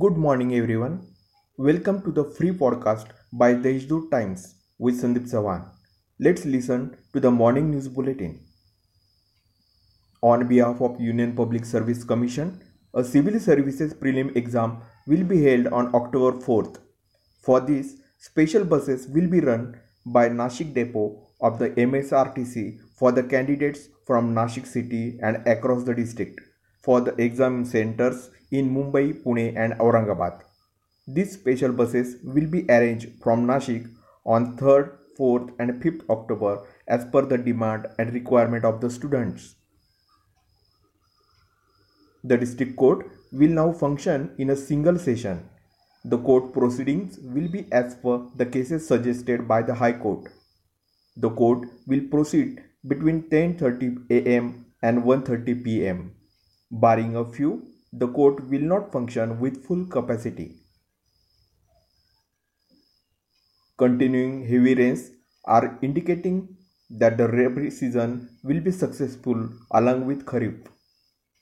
Good morning, everyone. Welcome to the free podcast by Deshdoot Times with Sandeep Sawan. Let's listen to the morning news bulletin. On behalf of Union Public Service Commission, a civil services prelim exam will be held on October 4th. For this, special buses will be run by Nashik Depot of the MSRTC for the candidates from Nashik city and across the district for the exam centers in Mumbai, Pune, and Aurangabad. These special buses will be arranged from Nashik on 3rd, 4th, and 5th October as per the demand and requirement of the students. The district court will now function in a single session. The court proceedings will be as per the cases suggested by the High Court. The court will proceed between 10:30 am and 1:30 pm. Barring a few, the court will not function with full capacity. Continuing heavy rains are indicating that the Rabi season will be successful along with Kharif.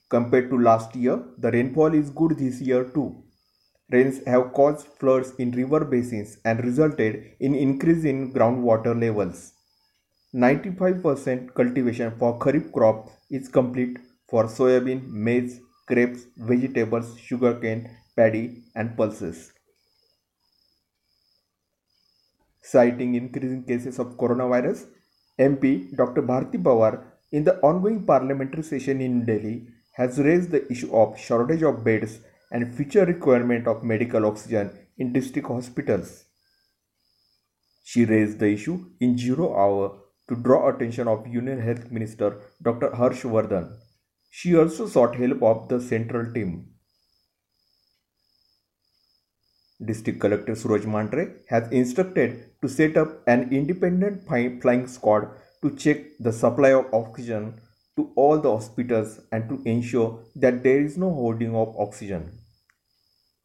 Compared to last year, the rainfall is good this year too. Rains have caused floods in river basins and resulted in increase in groundwater levels. 95% cultivation for Kharif crop is complete for soybean, maize, grapes, vegetables, sugarcane, paddy, and pulses. Citing increasing cases of coronavirus, MP Dr. Bharti Pawar in the ongoing parliamentary session in Delhi has raised the issue of shortage of beds and future requirement of medical oxygen in district hospitals. She raised the issue in zero hour to draw attention of Union Health Minister Dr. Harsh Vardhan. She also sought help of the central team. District Collector Suraj Mandre has instructed to set up an independent flying squad to check the supply of oxygen to all the hospitals and to ensure that there is no hoarding of oxygen.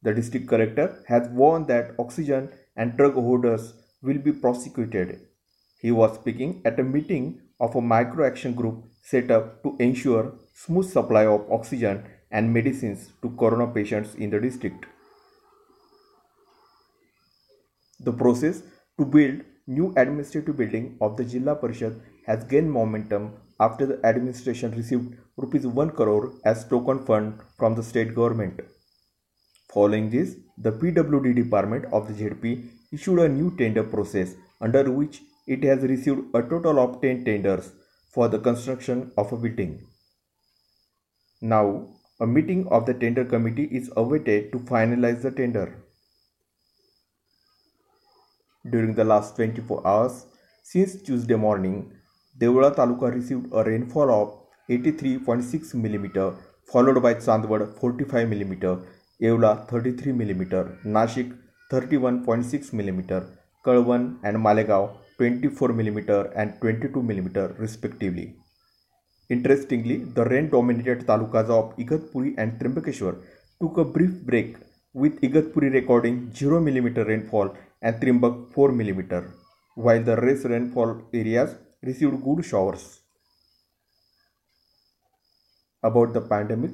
The district collector has warned that oxygen and drug hoarders will be prosecuted. He was speaking at a meeting of a micro action group set up to ensure smooth supply of oxygen and medicines to corona patients in the district. The process to build new administrative building of the Jilla Parishad has gained momentum after the administration received rupees 1 crore as token fund from the state government. Following this, the PWD department of the ZP issued a new tender process under which it has received a total of 10 tenders for the construction of a building. Now, a meeting of the tender committee is awaited to finalize the tender. During the last 24 hours, since Tuesday morning, Deola Taluka received a rainfall of 83.6 mm, followed by Chandwad 45 mm, Yeola 33 mm, Nashik 31.6 mm, Kalwan and Malegaon 24 mm and 22 mm respectively. Interestingly, the rain-dominated talukas of Igatpuri and Trimbakeshwar took a brief break with Igatpuri recording 0 mm rainfall and Trimbak 4 mm, while the rest rainfall areas received good showers. About the pandemic,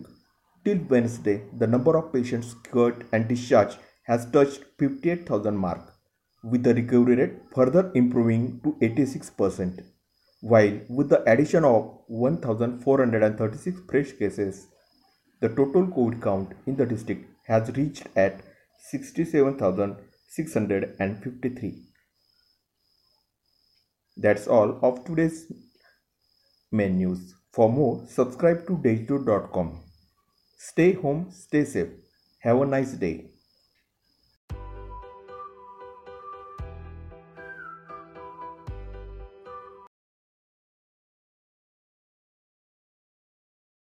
till Wednesday, the number of patients cured and discharged has touched 58,000 mark with the recovery rate further improving to 86%, while with the addition of 1,436 fresh cases, the total COVID count in the district has reached at 67,653. That's all of today's main news. For more, subscribe to digital.com Stay home, stay safe. Have a nice day.